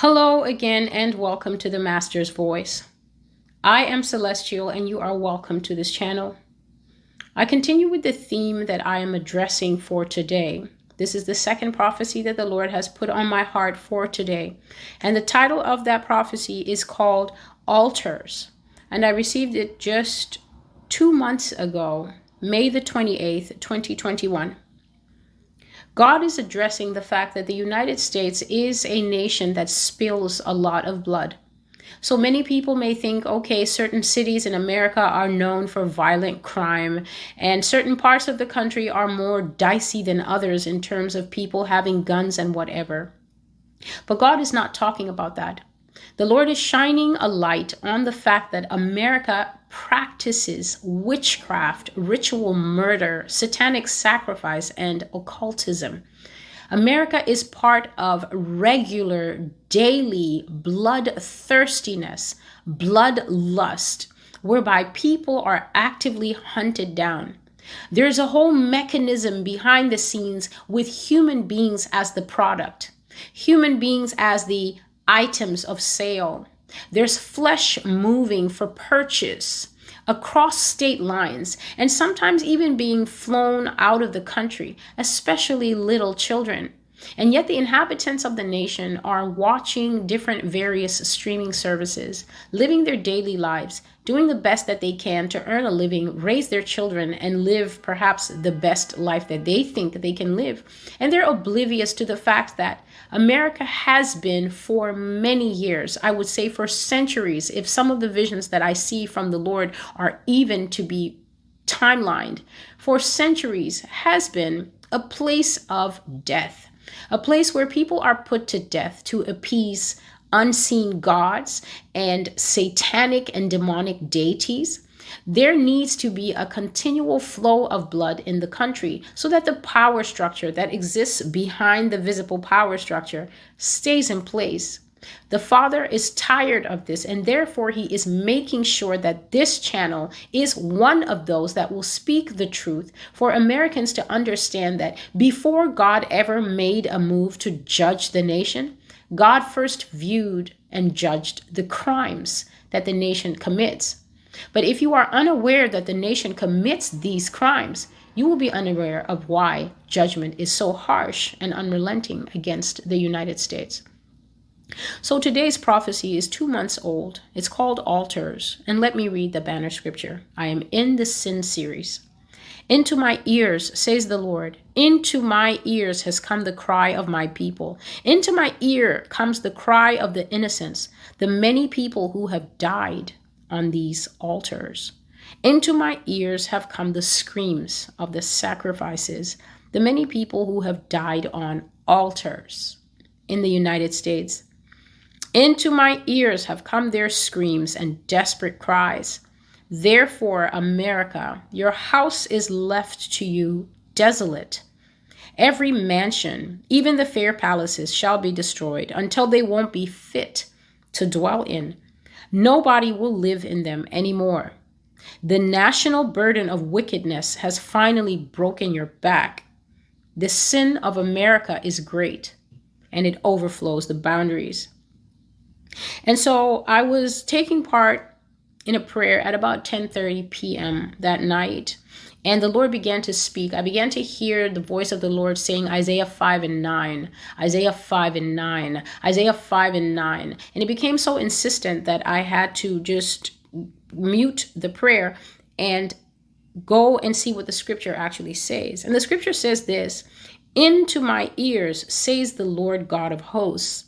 Hello again, and welcome to the Master's Voice. I am Celestial, and you are welcome to this channel. I continue with the theme that I am addressing for today. This is the second prophecy that the Lord has put on my heart for today. And the title of that prophecy is called Altars. And I received it just two months ago, May the 28th, 2021. God is addressing the fact that the United States is a nation that spills a lot of blood. So many people may think, okay, certain cities in America are known for violent crime, and certain parts of the country are more dicey than others in terms of people having guns and whatever. But God is not talking about that. The Lord is shining a light on the fact that America practices witchcraft, ritual murder, satanic sacrifice, and occultism. America is part of regular, daily bloodthirstiness, bloodlust, whereby people are actively hunted down. There's a whole mechanism behind the scenes with human beings as the product, human beings as the items of sale. There's flesh moving for purchase across state lines and sometimes even being flown out of the country, especially little children. And yet, the inhabitants of the nation are watching different various streaming services, living their daily lives, doing the best that they can to earn a living, raise their children, and live perhaps the best life that they think they can live. And they're oblivious to the fact that America has been for many years, I would say for centuries, if some of the visions that I see from the Lord are even to be timelined, for centuries has been a place of death a place where people are put to death to appease unseen gods and satanic and demonic deities. There needs to be a continual flow of blood in the country so that the power structure that exists behind the visible power structure stays in place. The Father is tired of this, and therefore He is making sure that this channel is one of those that will speak the truth for Americans to understand that before God ever made a move to judge the nation, God first viewed and judged the crimes that the nation commits. But if you are unaware that the nation commits these crimes, you will be unaware of why judgment is so harsh and unrelenting against the United States. So today's prophecy is two months old. It's called Altars. And let me read the banner scripture. I am in the sin series. Into my ears, says the Lord, into my ears has come the cry of my people. Into my ear comes the cry of the innocents, the many people who have died on these altars. Into my ears have come the screams of the sacrifices, the many people who have died on altars in the United States. Into my ears have come their screams and desperate cries. Therefore, America, your house is left to you desolate. Every mansion, even the fair palaces, shall be destroyed until they won't be fit to dwell in. Nobody will live in them anymore. The national burden of wickedness has finally broken your back. The sin of America is great, and it overflows the boundaries. And so I was taking part in a prayer at about 10:30 p.m. that night. And the Lord began to speak. I began to hear the voice of the Lord saying Isaiah 5 and 9, Isaiah 5 and 9, Isaiah 5 and 9. And it became so insistent that I had to just mute the prayer and go and see what the scripture actually says. And the scripture says this Into my ears, says the Lord God of hosts,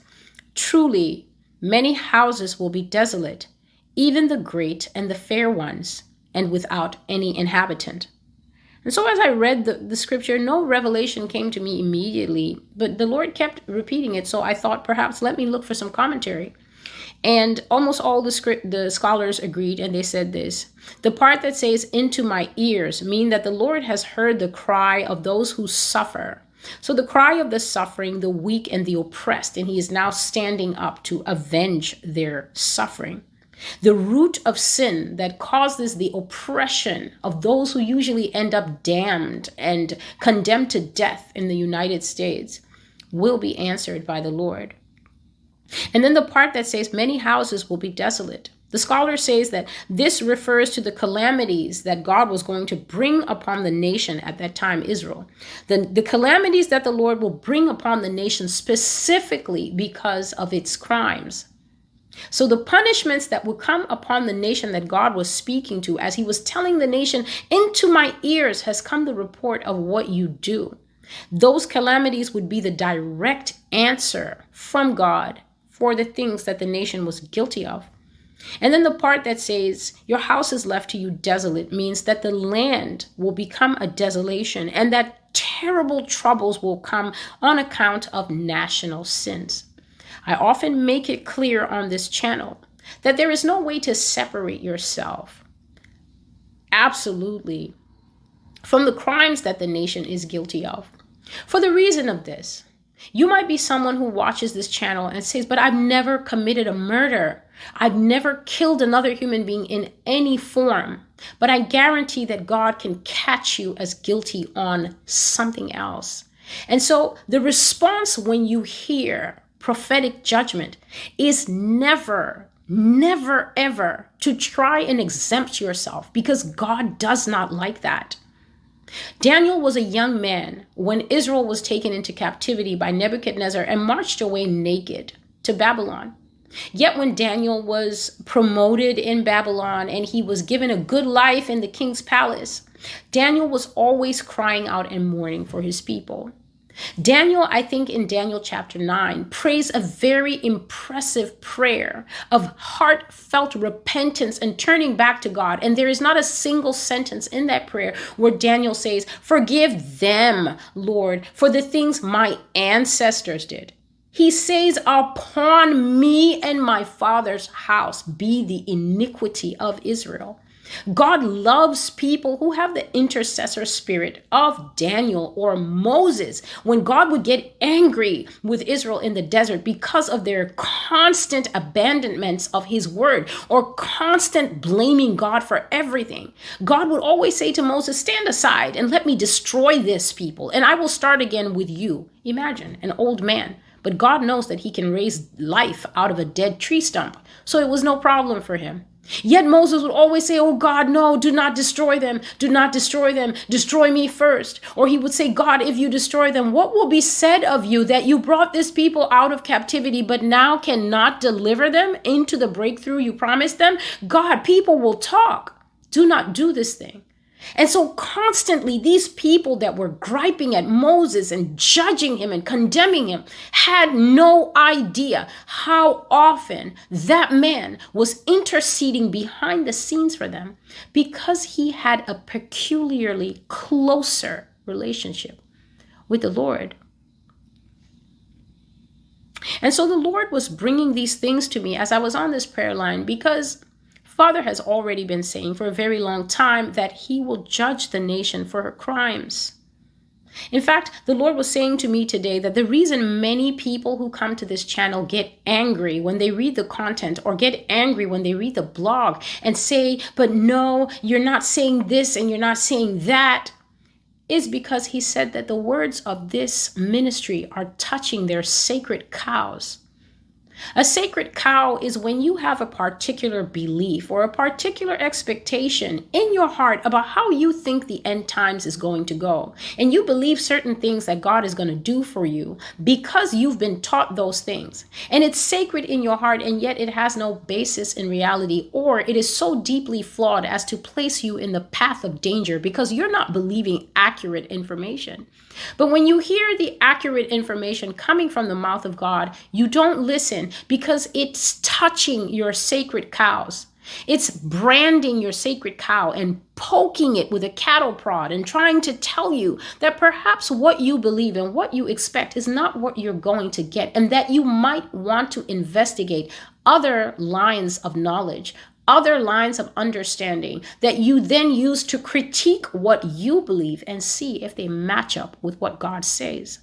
truly Many houses will be desolate, even the great and the fair ones, and without any inhabitant. And so, as I read the, the scripture, no revelation came to me immediately, but the Lord kept repeating it. So I thought perhaps let me look for some commentary. And almost all the script, the scholars agreed, and they said this: the part that says "into my ears" mean that the Lord has heard the cry of those who suffer so the cry of the suffering, the weak, and the oppressed, and he is now standing up to avenge their suffering. The root of sin that causes the oppression of those who usually end up damned and condemned to death in the United States will be answered by the Lord. And then the part that says many houses will be desolate. The scholar says that this refers to the calamities that God was going to bring upon the nation at that time, Israel. The, the calamities that the Lord will bring upon the nation specifically because of its crimes. So, the punishments that will come upon the nation that God was speaking to as he was telling the nation, Into my ears has come the report of what you do. Those calamities would be the direct answer from God for the things that the nation was guilty of. And then the part that says, Your house is left to you desolate means that the land will become a desolation and that terrible troubles will come on account of national sins. I often make it clear on this channel that there is no way to separate yourself absolutely from the crimes that the nation is guilty of. For the reason of this, you might be someone who watches this channel and says, But I've never committed a murder. I've never killed another human being in any form. But I guarantee that God can catch you as guilty on something else. And so the response when you hear prophetic judgment is never, never, ever to try and exempt yourself because God does not like that. Daniel was a young man when Israel was taken into captivity by Nebuchadnezzar and marched away naked to Babylon. Yet when Daniel was promoted in Babylon and he was given a good life in the king's palace, Daniel was always crying out and mourning for his people. Daniel, I think in Daniel chapter 9, prays a very impressive prayer of heartfelt repentance and turning back to God. And there is not a single sentence in that prayer where Daniel says, Forgive them, Lord, for the things my ancestors did. He says, Upon me and my father's house be the iniquity of Israel. God loves people who have the intercessor spirit of Daniel or Moses. When God would get angry with Israel in the desert because of their constant abandonments of his word or constant blaming God for everything, God would always say to Moses, Stand aside and let me destroy this people, and I will start again with you. Imagine an old man. But God knows that he can raise life out of a dead tree stump. So it was no problem for him. Yet Moses would always say, Oh God, no, do not destroy them. Do not destroy them. Destroy me first. Or he would say, God, if you destroy them, what will be said of you that you brought this people out of captivity, but now cannot deliver them into the breakthrough you promised them? God, people will talk. Do not do this thing. And so, constantly, these people that were griping at Moses and judging him and condemning him had no idea how often that man was interceding behind the scenes for them because he had a peculiarly closer relationship with the Lord. And so the Lord was bringing these things to me as I was on this prayer line because Father has already been saying for a very long time that he will judge the nation for her crimes. In fact, the Lord was saying to me today that the reason many people who come to this channel get angry when they read the content or get angry when they read the blog and say, but no, you're not saying this and you're not saying that, is because He said that the words of this ministry are touching their sacred cows. A sacred cow is when you have a particular belief or a particular expectation in your heart about how you think the end times is going to go. And you believe certain things that God is going to do for you because you've been taught those things. And it's sacred in your heart, and yet it has no basis in reality, or it is so deeply flawed as to place you in the path of danger because you're not believing accurate information. But when you hear the accurate information coming from the mouth of God, you don't listen because it's touching your sacred cows. It's branding your sacred cow and poking it with a cattle prod and trying to tell you that perhaps what you believe and what you expect is not what you're going to get, and that you might want to investigate other lines of knowledge, other lines of understanding that you then use to critique what you believe and see if they match up with what God says.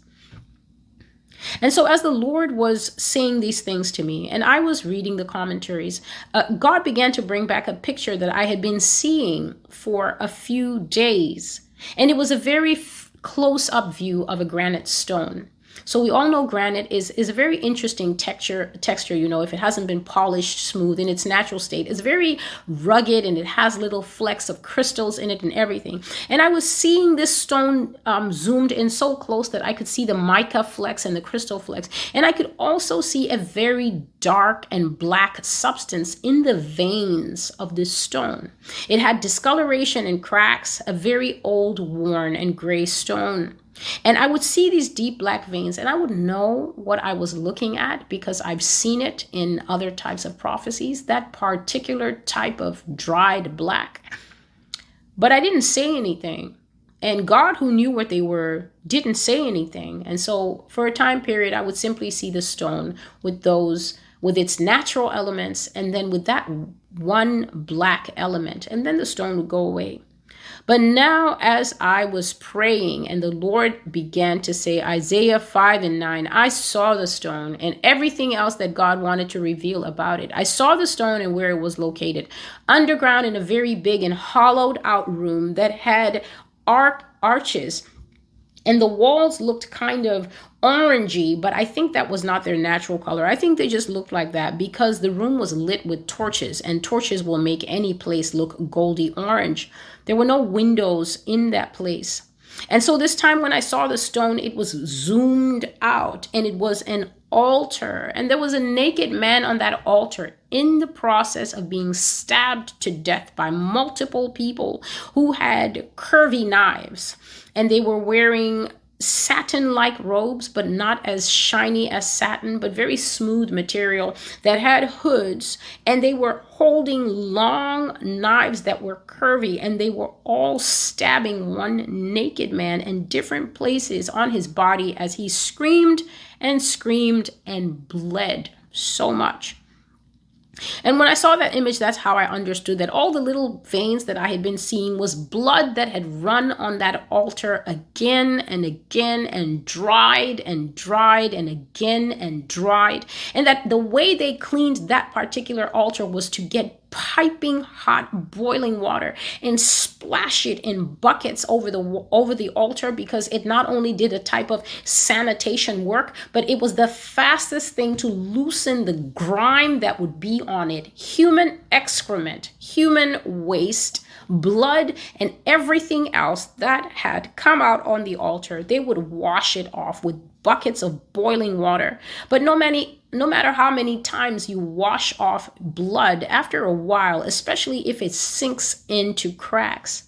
And so, as the Lord was saying these things to me, and I was reading the commentaries, uh, God began to bring back a picture that I had been seeing for a few days. And it was a very f- close up view of a granite stone. So we all know granite is is a very interesting texture texture, you know, if it hasn't been polished smooth in its natural state. It's very rugged and it has little flecks of crystals in it and everything. And I was seeing this stone um, zoomed in so close that I could see the mica flecks and the crystal flecks. And I could also see a very dark and black substance in the veins of this stone. It had discoloration and cracks, a very old, worn, and gray stone. And I would see these deep black veins and I would know what I was looking at because I've seen it in other types of prophecies, that particular type of dried black. But I didn't say anything. And God, who knew what they were, didn't say anything. And so for a time period, I would simply see the stone with those, with its natural elements, and then with that one black element. And then the stone would go away. But now, as I was praying, and the Lord began to say, Isaiah 5 and 9, I saw the stone and everything else that God wanted to reveal about it. I saw the stone and where it was located underground in a very big and hollowed out room that had arc arches and the walls looked kind of orangey, but I think that was not their natural color. I think they just looked like that because the room was lit with torches, and torches will make any place look goldy orange. There were no windows in that place. And so this time when I saw the stone, it was zoomed out and it was an altar. And there was a naked man on that altar in the process of being stabbed to death by multiple people who had curvy knives. And they were wearing satin like robes, but not as shiny as satin, but very smooth material that had hoods. And they were holding long knives that were curvy, and they were all stabbing one naked man in different places on his body as he screamed and screamed and bled so much. And when I saw that image, that's how I understood that all the little veins that I had been seeing was blood that had run on that altar again and again and dried and dried and again and dried. And that the way they cleaned that particular altar was to get piping hot boiling water and splash it in buckets over the over the altar because it not only did a type of sanitation work but it was the fastest thing to loosen the grime that would be on it. Human excrement human waste blood and everything else that had come out on the altar. They would wash it off with buckets of boiling water. But no many no matter how many times you wash off blood, after a while, especially if it sinks into cracks,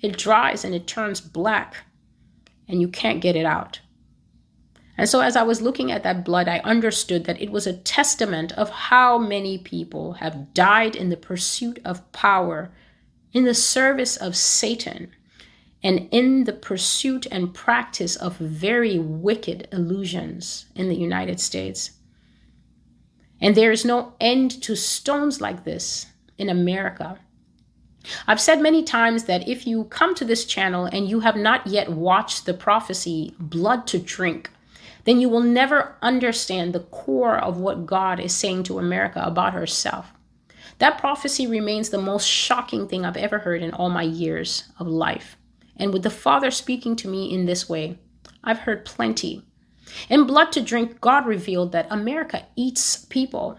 it dries and it turns black and you can't get it out. And so, as I was looking at that blood, I understood that it was a testament of how many people have died in the pursuit of power, in the service of Satan, and in the pursuit and practice of very wicked illusions in the United States. And there is no end to stones like this in America. I've said many times that if you come to this channel and you have not yet watched the prophecy, Blood to Drink, then you will never understand the core of what God is saying to America about herself. That prophecy remains the most shocking thing I've ever heard in all my years of life. And with the Father speaking to me in this way, I've heard plenty in Blood to Drink, God revealed that America eats people.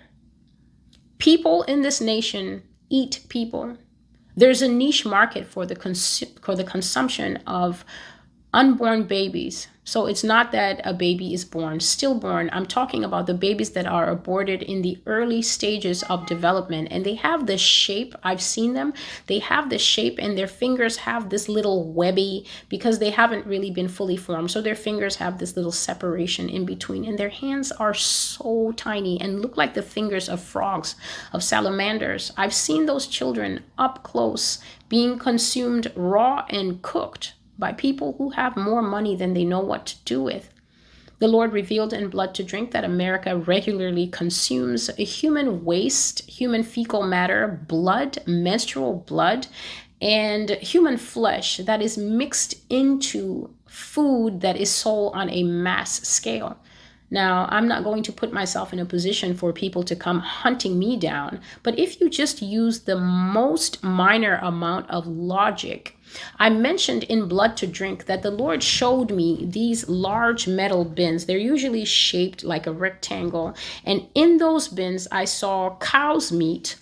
People in this nation eat people. There's a niche market for the, cons- for the consumption of unborn babies so it's not that a baby is born stillborn. I'm talking about the babies that are aborted in the early stages of development and they have the shape. I've seen them. They have the shape and their fingers have this little webby because they haven't really been fully formed. So their fingers have this little separation in between and their hands are so tiny and look like the fingers of frogs, of salamanders. I've seen those children up close being consumed raw and cooked by people who have more money than they know what to do with. The Lord revealed in Blood to Drink that America regularly consumes human waste, human fecal matter, blood, menstrual blood, and human flesh that is mixed into food that is sold on a mass scale. Now, I'm not going to put myself in a position for people to come hunting me down, but if you just use the most minor amount of logic, I mentioned in Blood to Drink that the Lord showed me these large metal bins. They're usually shaped like a rectangle, and in those bins, I saw cow's meat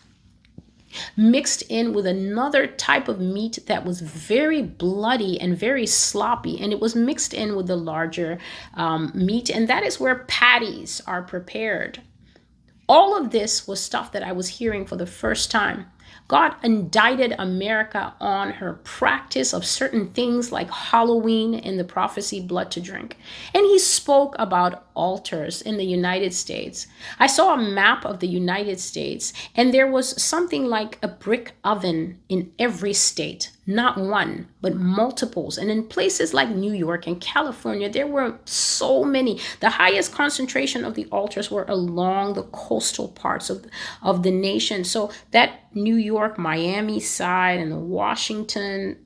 mixed in with another type of meat that was very bloody and very sloppy, and it was mixed in with the larger um, meat, and that is where patties are prepared. All of this was stuff that I was hearing for the first time. God indicted America on her practice of certain things like Halloween and the prophecy Blood to Drink. And he spoke about altars in the United States. I saw a map of the United States, and there was something like a brick oven in every state not one, but multiples. And in places like New York and California, there were so many. The highest concentration of the altars were along the coastal parts of, of the nation. So that New York, Miami side, and the Washington,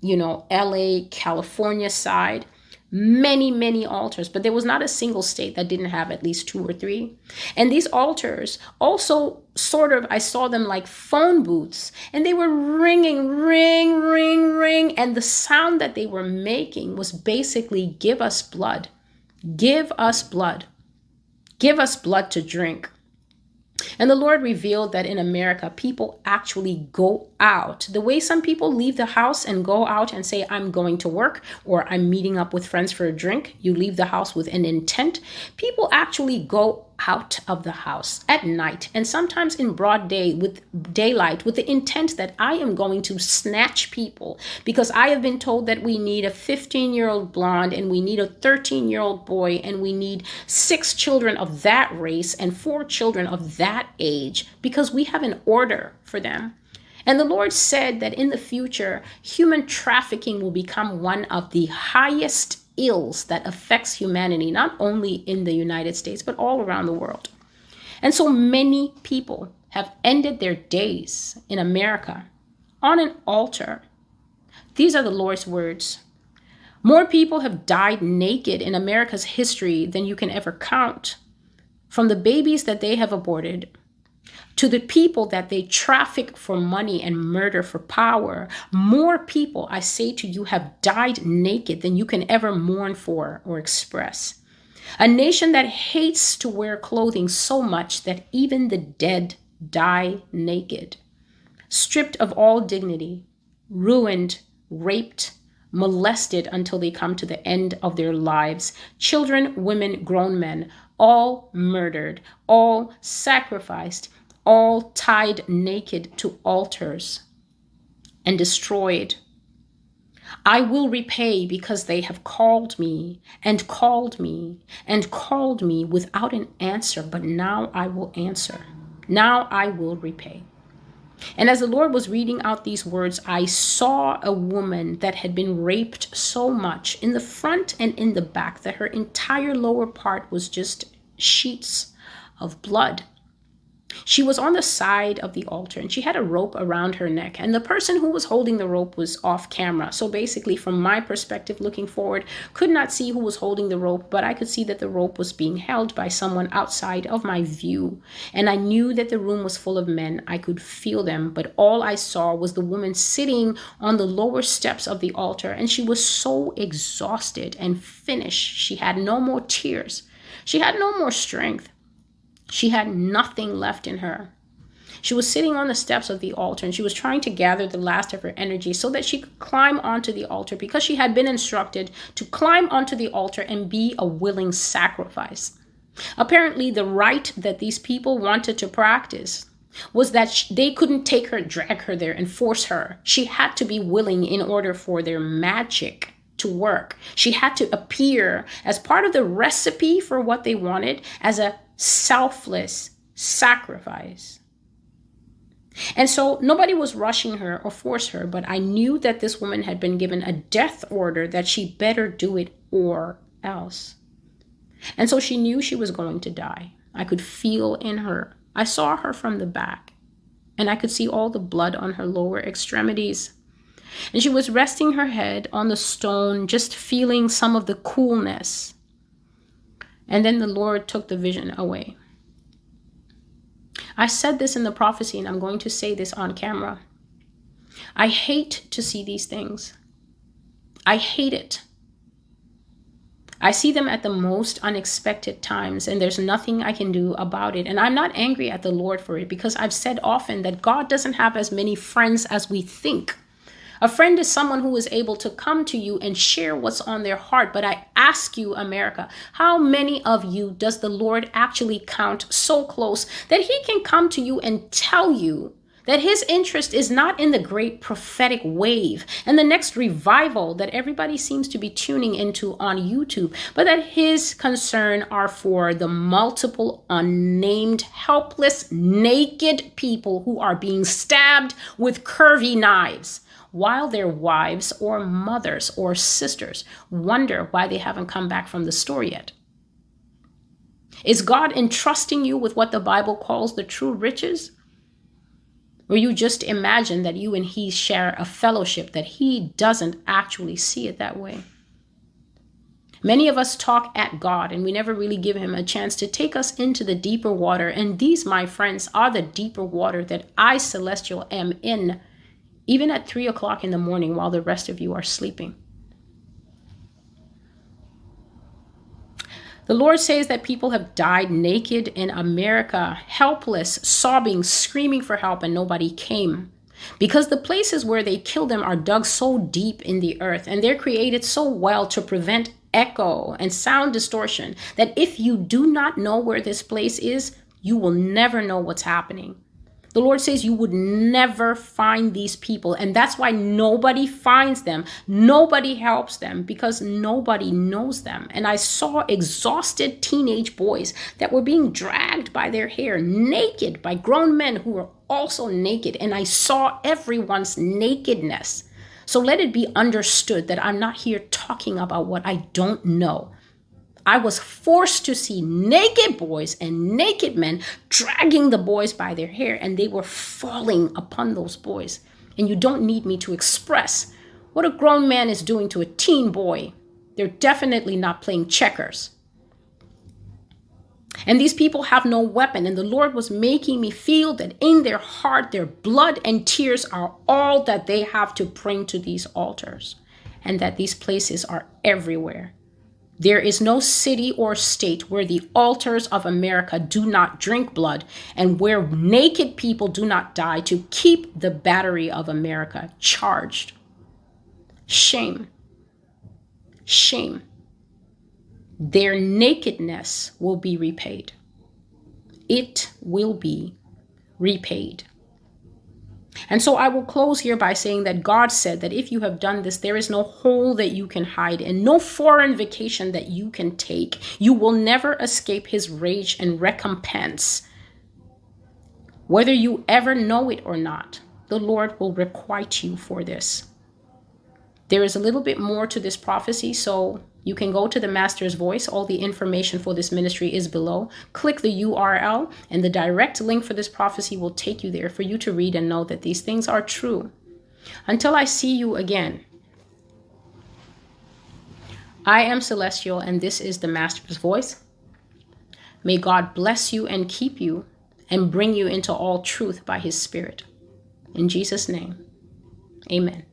you know, LA, California side many, many altars, but there was not a single state that didn't have at least two or three. And these altars also sort of, I saw them like phone booths, and they were ringing, ring, ring, ring. And the sound that they were making was basically give us blood, give us blood, give us blood to drink. And the Lord revealed that in America, people actually go out. The way some people leave the house and go out and say, I'm going to work or I'm meeting up with friends for a drink, you leave the house with an intent. People actually go out of the house at night and sometimes in broad day with daylight with the intent that I am going to snatch people because I have been told that we need a 15 year old blonde and we need a 13 year old boy and we need six children of that race and four children of that age because we have an order for them. And the Lord said that in the future, human trafficking will become one of the highest ills that affects humanity, not only in the United States, but all around the world. And so many people have ended their days in America on an altar. These are the Lord's words. More people have died naked in America's history than you can ever count. From the babies that they have aborted to the people that they traffic for money and murder for power. More people, I say to you, have died naked than you can ever mourn for or express. A nation that hates to wear clothing so much that even the dead die naked, stripped of all dignity, ruined, raped, molested until they come to the end of their lives. Children, women, grown men, all murdered, all sacrificed all tied naked to altars and destroyed. I will repay because they have called me and called me and called me without an answer, but now I will answer. Now I will repay. And as the Lord was reading out these words, I saw a woman that had been raped so much in the front and in the back that her entire lower part was just sheets of blood. She was on the side of the altar and she had a rope around her neck. And the person who was holding the rope was off camera. So basically, from my perspective, looking forward, could not see who was holding the rope, but I could see that the rope was being held by someone outside of my view. And I knew that the room was full of men. I could feel them, but all I saw was the woman sitting on the lower steps of the altar. And she was so exhausted and finished. She had no more tears, she had no more strength. She had nothing left in her. She was sitting on the steps of the altar and she was trying to gather the last of her energy so that she could climb onto the altar because she had been instructed to climb onto the altar and be a willing sacrifice. Apparently, the rite that these people wanted to practice was that they couldn't take her, drag her there, and force her. She had to be willing in order for their magic to work. She had to appear as part of the recipe for what they wanted as a selfless sacrifice. And so nobody was rushing her or force her, but I knew that this woman had been given a death order that she better do it or else. And so she knew she was going to die. I could feel in her. I saw her from the back, and I could see all the blood on her lower extremities. And she was resting her head on the stone, just feeling some of the coolness And then the Lord took the vision away. I said this in the prophecy, and I'm going to say this on camera. I hate to see these things. I hate it. I see them at the most unexpected times, and there's nothing I can do about it. And I'm not angry at the Lord for it because I've said often that God doesn't have as many friends as we think. A friend is someone who is able to come to you and share what's on their heart. But I ask you, America, how many of you does the Lord actually count so close that He can come to you and tell you that his interest is not in the great prophetic wave and the next revival that everybody seems to be tuning into on YouTube, but that his concern are for the multiple unnamed, helpless, naked people who are being stabbed with curvy knives while their wives or mothers or sisters wonder why they haven't come back from the store yet. Is God entrusting you with what the Bible calls the true riches? Or you just imagine that you and he share a fellowship that he doesn't actually see it that way? Many of us talk at God and we never really give him a chance to take us into the deeper water. And these, my friends, are the deeper water that I, Celestial, am in even at three o'clock in the morning while the rest of you are sleeping. The Lord says that people have died naked in America, helpless, sobbing, screaming for help, and nobody came. Because the places where they killed them are dug so deep in the earth and they're created so well to prevent echo and sound distortion that if you do not know where this place is, you will never know what's happening. The Lord says you would never find these people. And that's why nobody finds them. Nobody helps them because nobody knows them. And I saw exhausted teenage boys that were being dragged by their hair, naked by grown men who were also naked. And I saw everyone's nakedness. So let it be understood that I'm not here talking about what I don't know. I was forced to see naked boys and naked men dragging the boys by their hair, and they were falling upon those boys. And you don't need me to express what a grown man is doing to a teen boy. They're definitely not playing checkers. And these people have no weapon. And the Lord was making me feel that in their heart, their blood and tears are all that they have to bring to these altars, and that these places are everywhere. There is no city or state where the altars of America do not drink blood and where naked people do not die to keep the battery of America charged. Shame. Shame. Their nakedness will be repaid. It will be repaid. And so I will close here by saying that God said that if you have done this, there is no hole that you can hide and no foreign vacation that you can take. You will never escape his rage and recompense. Whether you ever know it or not, the Lord will requite you for this. There is a little bit more to this prophecy, so you can go to the Master's Voice. All the information for this ministry is below. Click the URL, and the direct link for this prophecy will take you there for you to read and know that these things are true. Until I see you again, I am Celestial, and this is the Master's Voice. May God bless you and keep you and bring you into all truth by His Spirit. In Jesus' name, amen.